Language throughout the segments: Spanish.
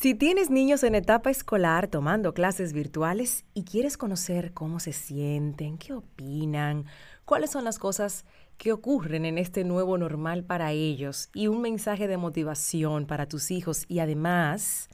Si tienes niños en etapa escolar tomando clases virtuales y quieres conocer cómo se sienten, qué opinan, cuáles son las cosas que ocurren en este nuevo normal para ellos y un mensaje de motivación para tus hijos y además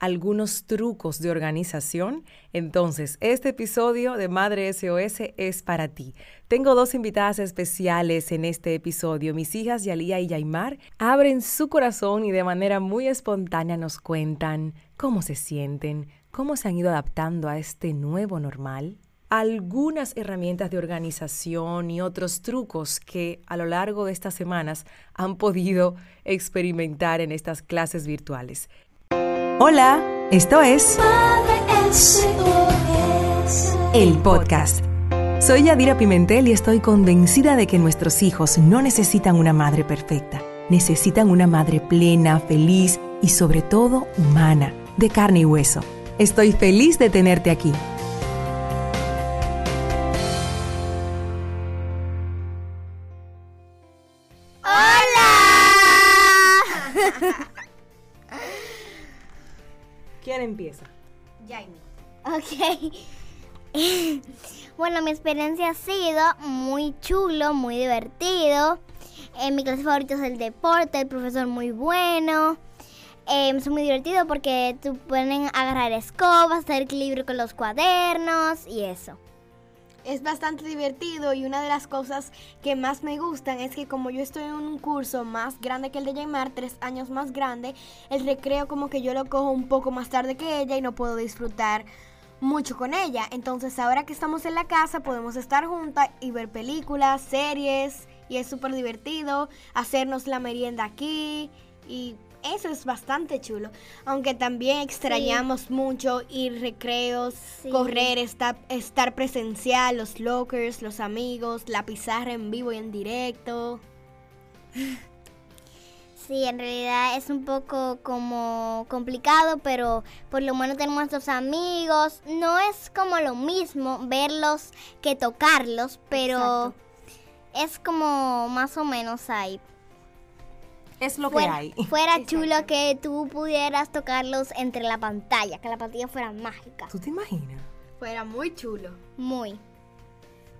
algunos trucos de organización, entonces este episodio de Madre SOS es para ti. Tengo dos invitadas especiales en este episodio. Mis hijas Yalía y Yaimar abren su corazón y de manera muy espontánea nos cuentan cómo se sienten, cómo se han ido adaptando a este nuevo normal algunas herramientas de organización y otros trucos que a lo largo de estas semanas han podido experimentar en estas clases virtuales. Hola, esto es el podcast. Soy Yadira Pimentel y estoy convencida de que nuestros hijos no necesitan una madre perfecta. Necesitan una madre plena, feliz y sobre todo humana, de carne y hueso. Estoy feliz de tenerte aquí. Bueno, mi experiencia ha sido muy chulo, muy divertido. Eh, mi clase favorita es el deporte, el profesor muy bueno. Eh, es muy divertido porque tú pueden agarrar escobas, hacer equilibrio con los cuadernos y eso es bastante divertido y una de las cosas que más me gustan es que como yo estoy en un curso más grande que el de Jaimar, tres años más grande, el recreo como que yo lo cojo un poco más tarde que ella y no puedo disfrutar mucho con ella. Entonces ahora que estamos en la casa podemos estar juntas y ver películas, series y es súper divertido hacernos la merienda aquí y eso es bastante chulo. Aunque también extrañamos mucho ir recreos, correr, estar, estar presencial, los lockers, los amigos, la pizarra en vivo y en directo. Sí, en realidad es un poco como complicado, pero por lo menos tenemos nuestros amigos. No es como lo mismo verlos que tocarlos, pero es como más o menos ahí es lo que hay. Fuera chulo que tú pudieras tocarlos entre la pantalla, que la pantalla fuera mágica. ¿Tú te imaginas? Fuera muy chulo. Muy.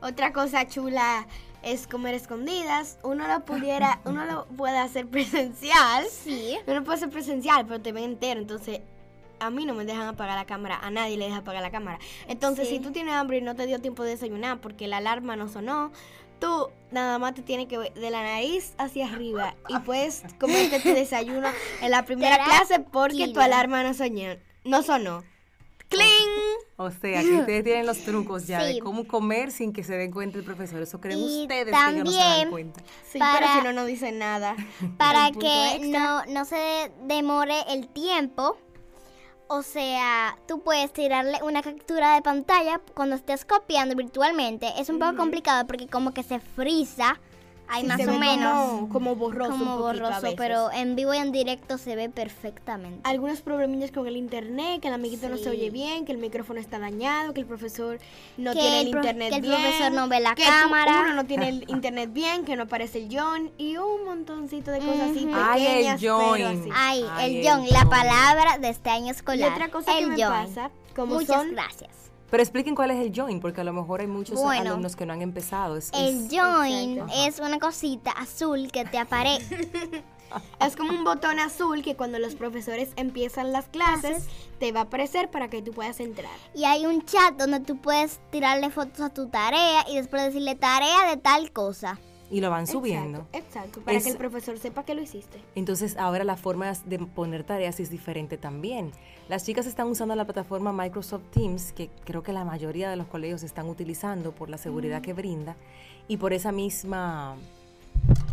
Otra cosa chula es comer escondidas. Uno lo pudiera, uno lo puede hacer presencial. Sí. Uno puede hacer presencial, pero te ven entero. Entonces, a mí no me dejan apagar la cámara, a nadie le deja apagar la cámara. Entonces, si tú tienes hambre y no te dio tiempo de desayunar porque la alarma no sonó, tú nada más te tienes que ver de la nariz hacia arriba y puedes comerte tu desayuno en la primera clase porque tu alarma no, soñó, no sonó. ¡Cling! O sea, que ustedes tienen los trucos ya de cómo comer sin que se den cuenta el profesor. Eso creen ustedes que ellos no se dan cuenta. Sí, pero si no, no dicen nada. Para que no, no se demore el tiempo o sea, tú puedes tirarle una captura de pantalla cuando estés copiando virtualmente. Es un poco complicado porque como que se frisa hay más o menos. Como, borroso. Como borroso, pero en vivo y en directo se ve perfectamente. Algunos problemillas con el internet, que el amiguito no se oye bien, que el micrófono está dañado, que el profesor no tiene el, internet bien. Que el profesor no ve la cámara. uno no tiene el internet bien, que no aparece el John y un montoncito de cosas así pequeñas. Ay, el John. Ay, el, John, la palabra de este año escolar. Y otra cosa que me pasa, como Muchas gracias pero expliquen cuál es el join, porque a lo mejor hay muchos alumnos que no han empezado. el join es una cosita azul que te aparece. es como un botón azul que cuando los profesores empiezan las clases te va a aparecer para que tú puedas entrar. Y hay un chat donde tú puedes tirarle fotos a tu tarea y después decirle tarea de tal cosa y lo van subiendo. Exacto, para que el profesor sepa que lo hiciste. Entonces ahora la forma de poner tareas es diferente también. Las chicas están usando la plataforma Microsoft Teams, que creo que la mayoría de los colegios están utilizando por la seguridad que brinda y por esa misma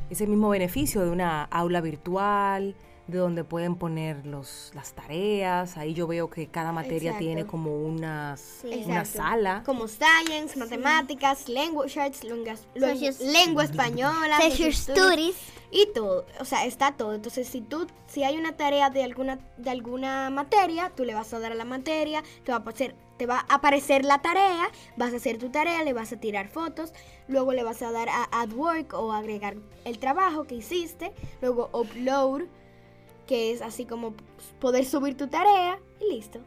ese mismo beneficio de una aula virtual, de donde pueden poner los, las tareas. Ahí yo veo que cada materia tiene como una, una sala. Como science, matemáticas, language arts, lengua española, studies y todo, o sea, está todo. Entonces, si tú si hay una tarea de alguna de alguna materia, tú le vas a dar a la materia, te va a aparecer te va a aparecer la tarea, vas a hacer tu tarea, le vas a tirar fotos, luego le vas a dar a add work o agregar el trabajo que hiciste, luego upload que es así como poder subir tu tarea y listo.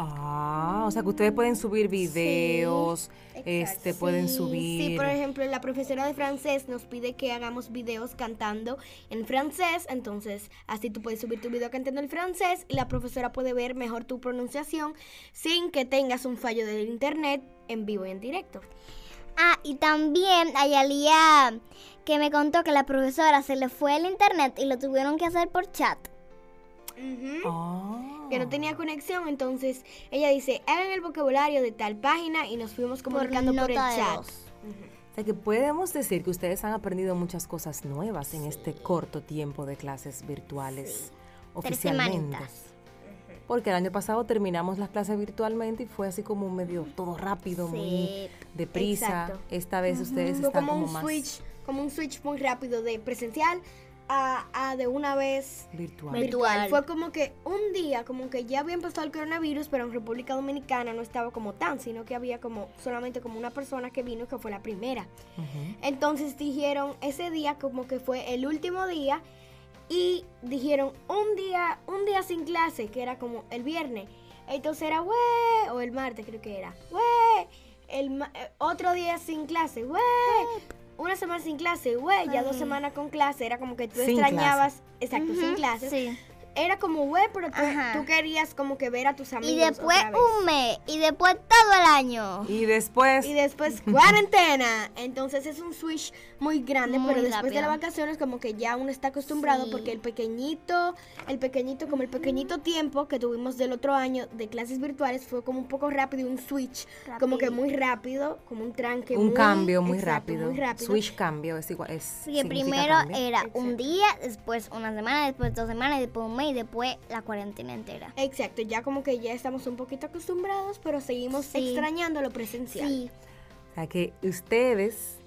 Ah, o sea que ustedes pueden subir videos, este, pueden subir. Sí, por ejemplo, la profesora de francés nos pide que hagamos videos cantando en francés, entonces así tú puedes subir tu video cantando en francés y la profesora puede ver mejor tu pronunciación sin que tengas un fallo del internet en vivo y en directo. Ah, y también hay Alía que me contó que la profesora se le fue el internet y lo tuvieron que hacer por chat. Ah. Que no tenía conexión, entonces ella dice, hagan el vocabulario de tal página y nos fuimos comunicando por, el nota de chat. voz. O sea que podemos decir que ustedes han aprendido muchas cosas nuevas en este corto tiempo de clases virtuales Tres oficialmente. semanitas. Porque el año pasado terminamos las clases virtualmente y fue así como medio todo rápido, muy deprisa. Exacto. Esta vez ustedes Fue están como como un más switch, como un switch muy rápido de presencial a, a de una vez virtual. Virtual. Fue como que un día, como que ya había empezado el coronavirus, pero en República Dominicana no estaba como tan, sino que había como solamente como una persona que vino que fue la primera. Ujú. Entonces dijeron ese día como que fue el último día y dijeron un día, un día sin clase, que era como el viernes. Entonces era, güey, o el martes creo que era, güey, el eh, otro día sin clase, güey. Una semana sin clase, güey, ya dos semanas con clase, era como que tú Sin extrañabas, exacto, sin Ujú, clases. Sí. Era como, güey, pero tú, tú querías como que ver a tus amigos. Y después otra vez. un mes. Y después todo el año. Y después, Y después cuarentena. Entonces es un switch muy grande, Muy pero después de rápido. las vacaciones como que ya uno está acostumbrado Sí. porque el pequeñito, el pequeñito, como el pequeñito tiempo que tuvimos del otro año de clases virtuales fue como un poco rápido un switch, como que Rápido. muy rápido, como un tranque. un muy- cambio muy exacto, rápido. Muy rápido. Switch cambio es igual. Es, Sí, primero cambio. era un Exacto. día, después una semana, después dos semanas, después un mes y después la cuarentena entera. Exacto, ya como que ya estamos un poquito acostumbrados, pero seguimos Sí. extrañando lo presencial. Sí, O sea que ustedes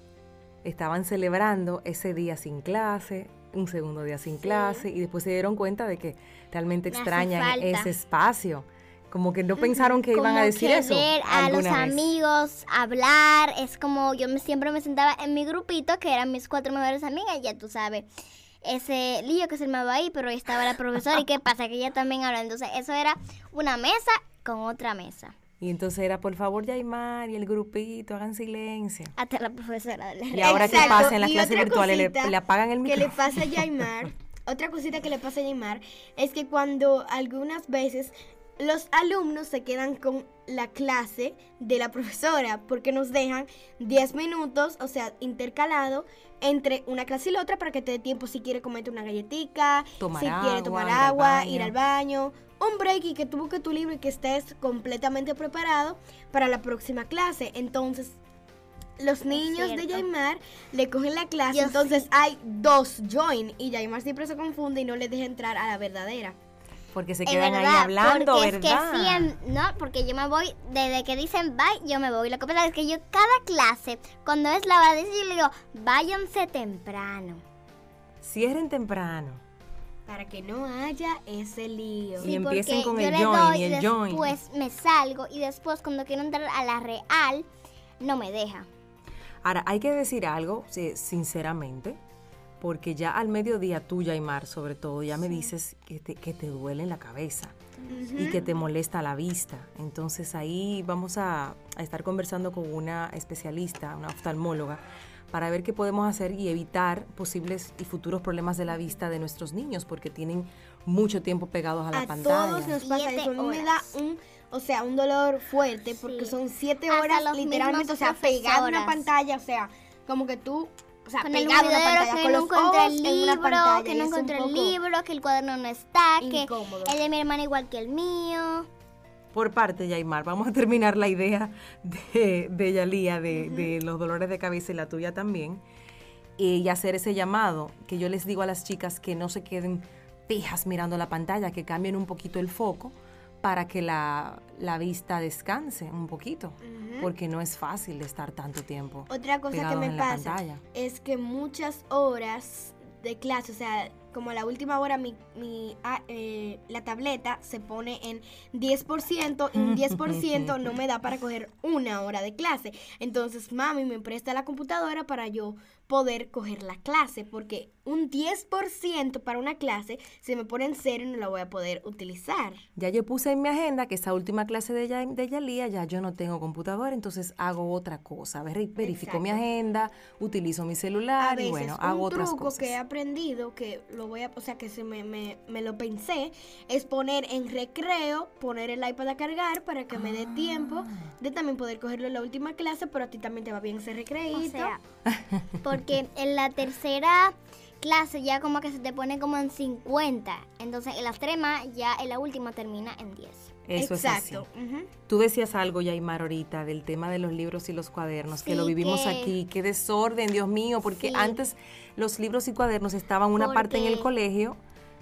estaban celebrando ese día sin clase, un segundo día sin clase, y después se dieron cuenta de que realmente Me extrañan ese espacio. Como que no pensaron que iban a decir que eso. ver a los vez. amigos, hablar, es como yo me, siempre me sentaba en mi grupito, que eran mis cuatro mejores amigas, ya tú sabes, ese lío que se armaba ahí, pero ahí estaba la profesora y qué pasa, que ella también habla, entonces eso era una mesa con otra mesa, Y entonces era, por favor, Yaimar y el grupito, hagan silencio. hasta la profesora la Y ahora que pasa en las y clases virtuales, le, apagan el que micrófono. le pasa a Yaimar, otra cosita que le pasa a Yaimar es que cuando algunas veces los alumnos se quedan con la clase de la profesora porque nos dejan 10 minutos, o sea, intercalado entre una clase y la otra para que te dé tiempo si quiere comerte una galletica, Tomar si quiere agua, tomar ir al agua, baño. ir al baño, un break y que tú busques tu libro y que estés completamente preparado para la próxima clase. Entonces, los niños de. Yaimar le cogen la clase, Yo entonces hay dos join y Yaimar siempre se confunde y no le deja entrar a la verdadera. Porque se quedan ahí hablando, porque ¿verdad? es que siem- no, porque yo me voy, desde que dicen bye, yo me voy. Lo que pasa es que yo cada clase, cuando es la hora de decir, yo le digo, váyanse temprano. Cierren temprano. Para que no haya ese lío. Y empiecen con yo el join doy y el join. después me salgo y después cuando quiero entrar a la real, no me deja. Ahora, hay que decir algo, sí, sinceramente, porque ya al mediodía tú, Yaimar, sobre todo, ya me dices que te, que te duele la cabeza y que te molesta la vista. Entonces ahí vamos a, a estar conversando con una especialista, una oftalmóloga, para ver qué podemos hacer y evitar posibles y futuros problemas de la vista de nuestros niños, porque tienen mucho tiempo pegados a la A pantalla. todos nos pasa eso. A mí me da un, o sea, un dolor fuerte porque Sí. son siete horas literalmente, o sea, pegado a una pantalla, o sea, como que tú, o sea, Con el pegado a una pantalla, que con no los encontré ojos el en una libro, pantalla. que no encontré el libro, que el cuaderno no está, que incómodo. el de mi hermana igual que el mío. Por parte, Yaimar, vamos a terminar la idea de, de Yalía, de, de los dolores de cabeza y la tuya también, y hacer ese llamado que yo les digo a las chicas que no se queden fijas mirando la pantalla, que cambien un poquito el foco para que la, la vista descanse un poquito, porque no es fácil estar tanto tiempo. Otra cosa que me pasa es que muchas horas de clase, o sea, como a la última hora mi, mi ah, eh, la tableta se pone en 10% y un 10% no me da para coger una hora de clase. Entonces mami me presta la computadora para yo poder coger la clase, porque un 10% para una clase se me pone en cero y no la voy a poder utilizar. Ya yo puse en mi agenda que esa última clase de, ya, de Yalía ya yo no tengo computadora, entonces hago otra cosa. Verifico mi agenda, utilizo mi celular y bueno, hago otras cosas. Un truco que he aprendido, que lo voy a, o sea, que se me, me, me, lo pensé, es poner en recreo, poner el iPad a cargar para que me dé tiempo ah. de también poder cogerlo en la última clase, pero a ti también te va bien ese recreito. O porque en la tercera clase ya como que se te pone como en 50. Entonces en la extrema ya en la última termina en 10. Eso es así. Tú decías algo, Yaimar, ahorita del tema de los libros y los cuadernos, que lo vivimos aquí. Qué desorden, Dios mío, porque antes los libros y cuadernos estaban una parte en el colegio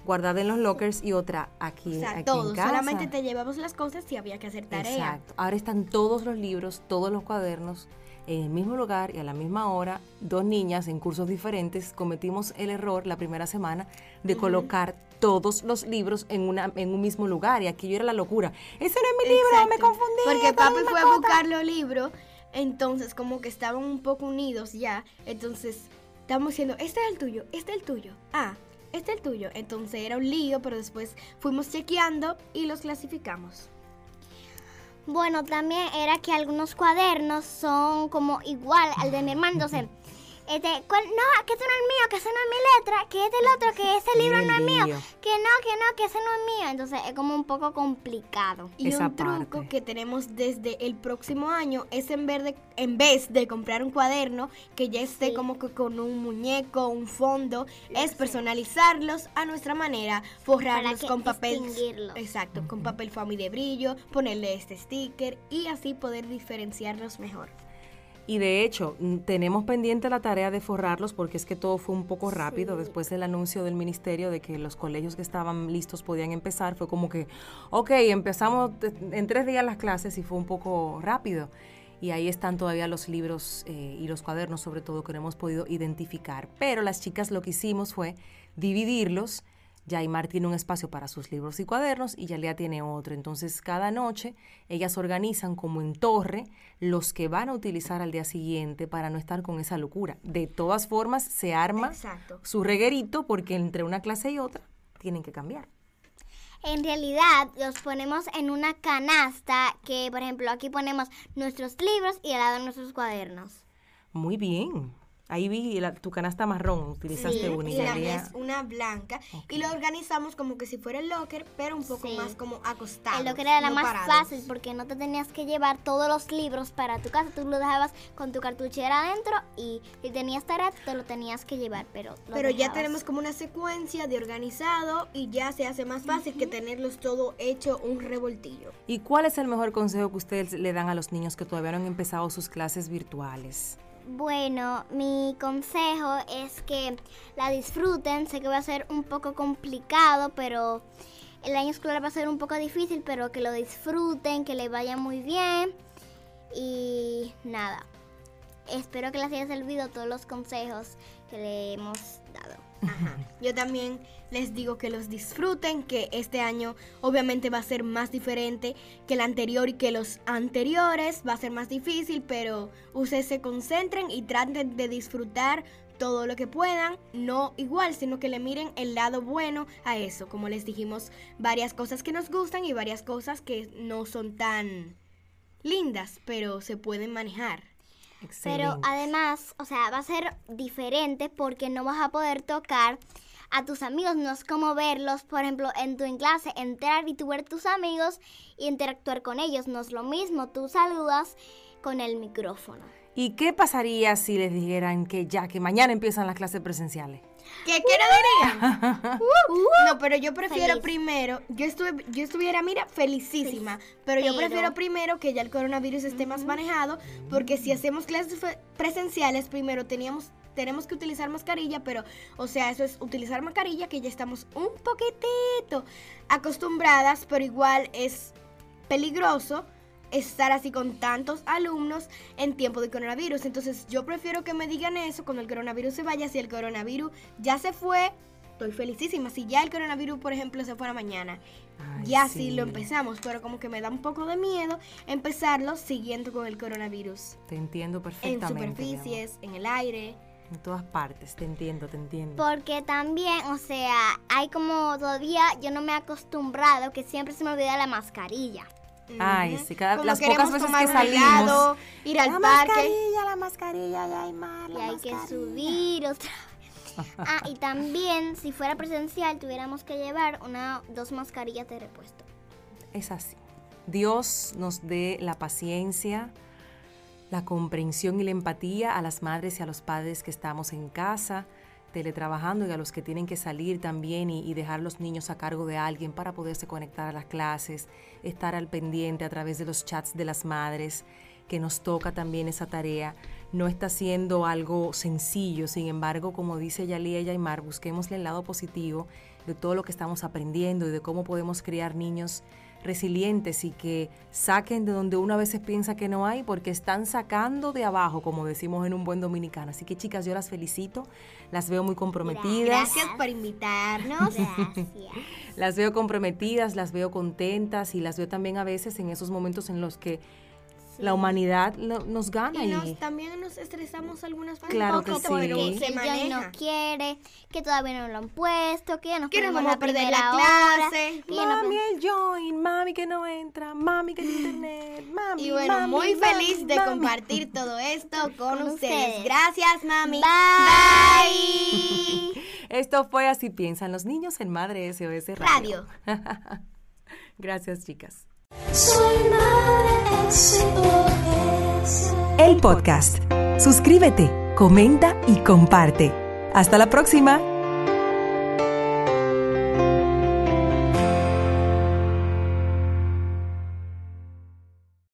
guardada en los lockers y otra aquí, o sea, todos, solamente te llevamos las cosas y había que hacer tarea. Exacto. Ahora están todos los libros, todos los cuadernos en el mismo lugar y a la misma hora, dos niñas en cursos diferentes cometimos el error la primera semana de colocar todos los libros en, una, en un mismo lugar. Y aquí yo era la locura. Ese no es mi libro, me confundí. Porque papi fue a buscar los libros, entonces como que estaban un poco unidos ya. Entonces estamos diciendo, este es el tuyo, este es el tuyo. Ah, este es el tuyo. Entonces era un lío, pero después fuimos chequeando y los clasificamos. Bueno, también era que algunos cuadernos son como igual al de mi hermano. Este, no, que ese no es mío, que ese no es mi letra, que es del otro, que ese libro no es mío, que no, que no, que ese no es mío. Entonces es como un poco complicado. Y un truco que tenemos desde el próximo año es en vez de, en vez de comprar un cuaderno que ya esté como que con un muñeco, un fondo, es personalizarlos a nuestra manera, forrarlos con papel. Exacto, con papel foamy de brillo, ponerle este sticker y así poder diferenciarlos mejor. Y de hecho, tenemos pendiente la tarea de forrarlos porque es que todo fue un poco rápido después del anuncio del ministerio de que los colegios que estaban listos podían empezar. Fue como que, ok, empezamos en tres días las clases y fue un poco rápido. Y ahí están todavía los libros eh, y los cuadernos, sobre todo, que no hemos podido identificar. Pero las chicas lo que hicimos fue dividirlos Yaimar tiene un espacio para sus libros y cuadernos y Yalea tiene otro. Entonces, cada noche ellas organizan como en torre los que van a utilizar al día siguiente para no estar con esa locura. De todas formas, se arma su reguerito porque entre una clase y otra tienen que cambiar. En realidad los ponemos en una canasta que, por ejemplo, aquí ponemos nuestros libros y al lado nuestros cuadernos. Muy bien. Ahí vi tu canasta marrón, utilizaste una. Y la mía es una blanca. Y lo organizamos como que si fuera el locker, pero un poco más como acostado. El locker era la más fácil porque no te tenías que llevar todos los libros para tu casa. Tú lo dejabas con tu cartuchera adentro y si tenías tarea te lo tenías que llevar. Pero, pero ya tenemos como una secuencia de organizado y ya se hace más fácil que tenerlos todo hecho un revoltillo. ¿Y cuál es el mejor consejo que ustedes le dan a los niños que todavía no han empezado sus clases virtuales? Bueno, mi consejo es que la disfruten. Sé que va a ser un poco complicado, pero el año escolar va a ser un poco difícil, pero que lo disfruten, que le vaya muy bien. Y nada, espero que les haya servido todos los consejos que le hemos Yo también les digo que los disfruten, que este año obviamente va a ser más diferente que el anterior y que los anteriores, va a ser más difícil, pero ustedes se concentren y traten de disfrutar todo lo que puedan, no igual, sino que le miren el lado bueno a eso, como les dijimos, varias cosas que nos gustan y varias cosas que no son tan lindas, pero se pueden manejar. Pero además, o sea, va a ser diferente porque no vas a poder tocar a tus amigos. No es como verlos, por ejemplo, en tu clase, entrar y tú ver tus amigos y interactuar con ellos. No es lo mismo, tú saludas con el micrófono. ¿Y qué pasaría si les dijeran que ya, que mañana empiezan las clases presenciales? ¿Qué, qué diría? Pero yo prefiero primero, yo estuve, yo estuviera, mira, felicísima, pero, yo prefiero primero que ya el coronavirus esté más manejado, porque si hacemos clases presenciales, primero teníamos tenemos que utilizar mascarilla, pero, o sea, eso es utilizar mascarilla que ya estamos un poquitito acostumbradas, pero igual es peligroso estar así con tantos alumnos en tiempo de coronavirus. Entonces yo prefiero que me digan eso cuando el coronavirus se vaya. Si el coronavirus ya se fue, estoy felicísima. Si ya el coronavirus, por ejemplo, se fuera mañana, ya sí. lo empezamos, pero como que me da un poco de miedo empezarlo siguiendo con el coronavirus. Te entiendo perfectamente. En superficies, en el aire. En todas partes, te entiendo, te entiendo. Porque también, o sea, hay como todavía yo no me he acostumbrado que siempre se me olvida la mascarilla. Ay, sí, cada, las pocas veces que salimos. ir al la parque. mascarilla, la mascarilla, ya hay más. Y hay que subir otra Ah, y también, si fuera presencial, tuviéramos que llevar una, dos mascarillas de repuesto. Es así. Dios nos dé la paciencia, la comprensión y la empatía a las madres y a los padres que estamos en casa, teletrabajando y a los que tienen que salir también y, y, dejar los niños a cargo de alguien para poderse conectar a las clases, estar al pendiente a través de los chats de las madres, que nos toca también esa tarea no está siendo algo sencillo. Sin embargo, como dice Yalía y Yaimar, busquemos el lado positivo de todo lo que estamos aprendiendo y de cómo podemos criar niños resilientes y que saquen de donde uno a veces piensa que no hay, porque están sacando de abajo, como decimos en un buen dominicano. Así que chicas, yo las felicito, las veo muy comprometidas. Gracias por invitarnos. Gracias. las veo comprometidas, las veo contentas y las veo también a veces en esos momentos en los que la humanidad nos gana. Y, nos, también nos estresamos algunas veces. Claro un poquito que sí. porque se maneja. no quiere, que todavía no lo han puesto, que ya nos Que vamos a perder la hora, clase. no Mami, el join, mami que no entra, mami que el internet, mami. Y bueno, mami, muy mami, feliz de mami. compartir todo esto con, Con ustedes. ustedes. Gracias, mami. Bye. Esto fue Así Piensan los Niños en Madre SOS Radio. Radio. Gracias, chicas. Soy madre. El podcast. Suscríbete, comenta y comparte. Hasta la próxima.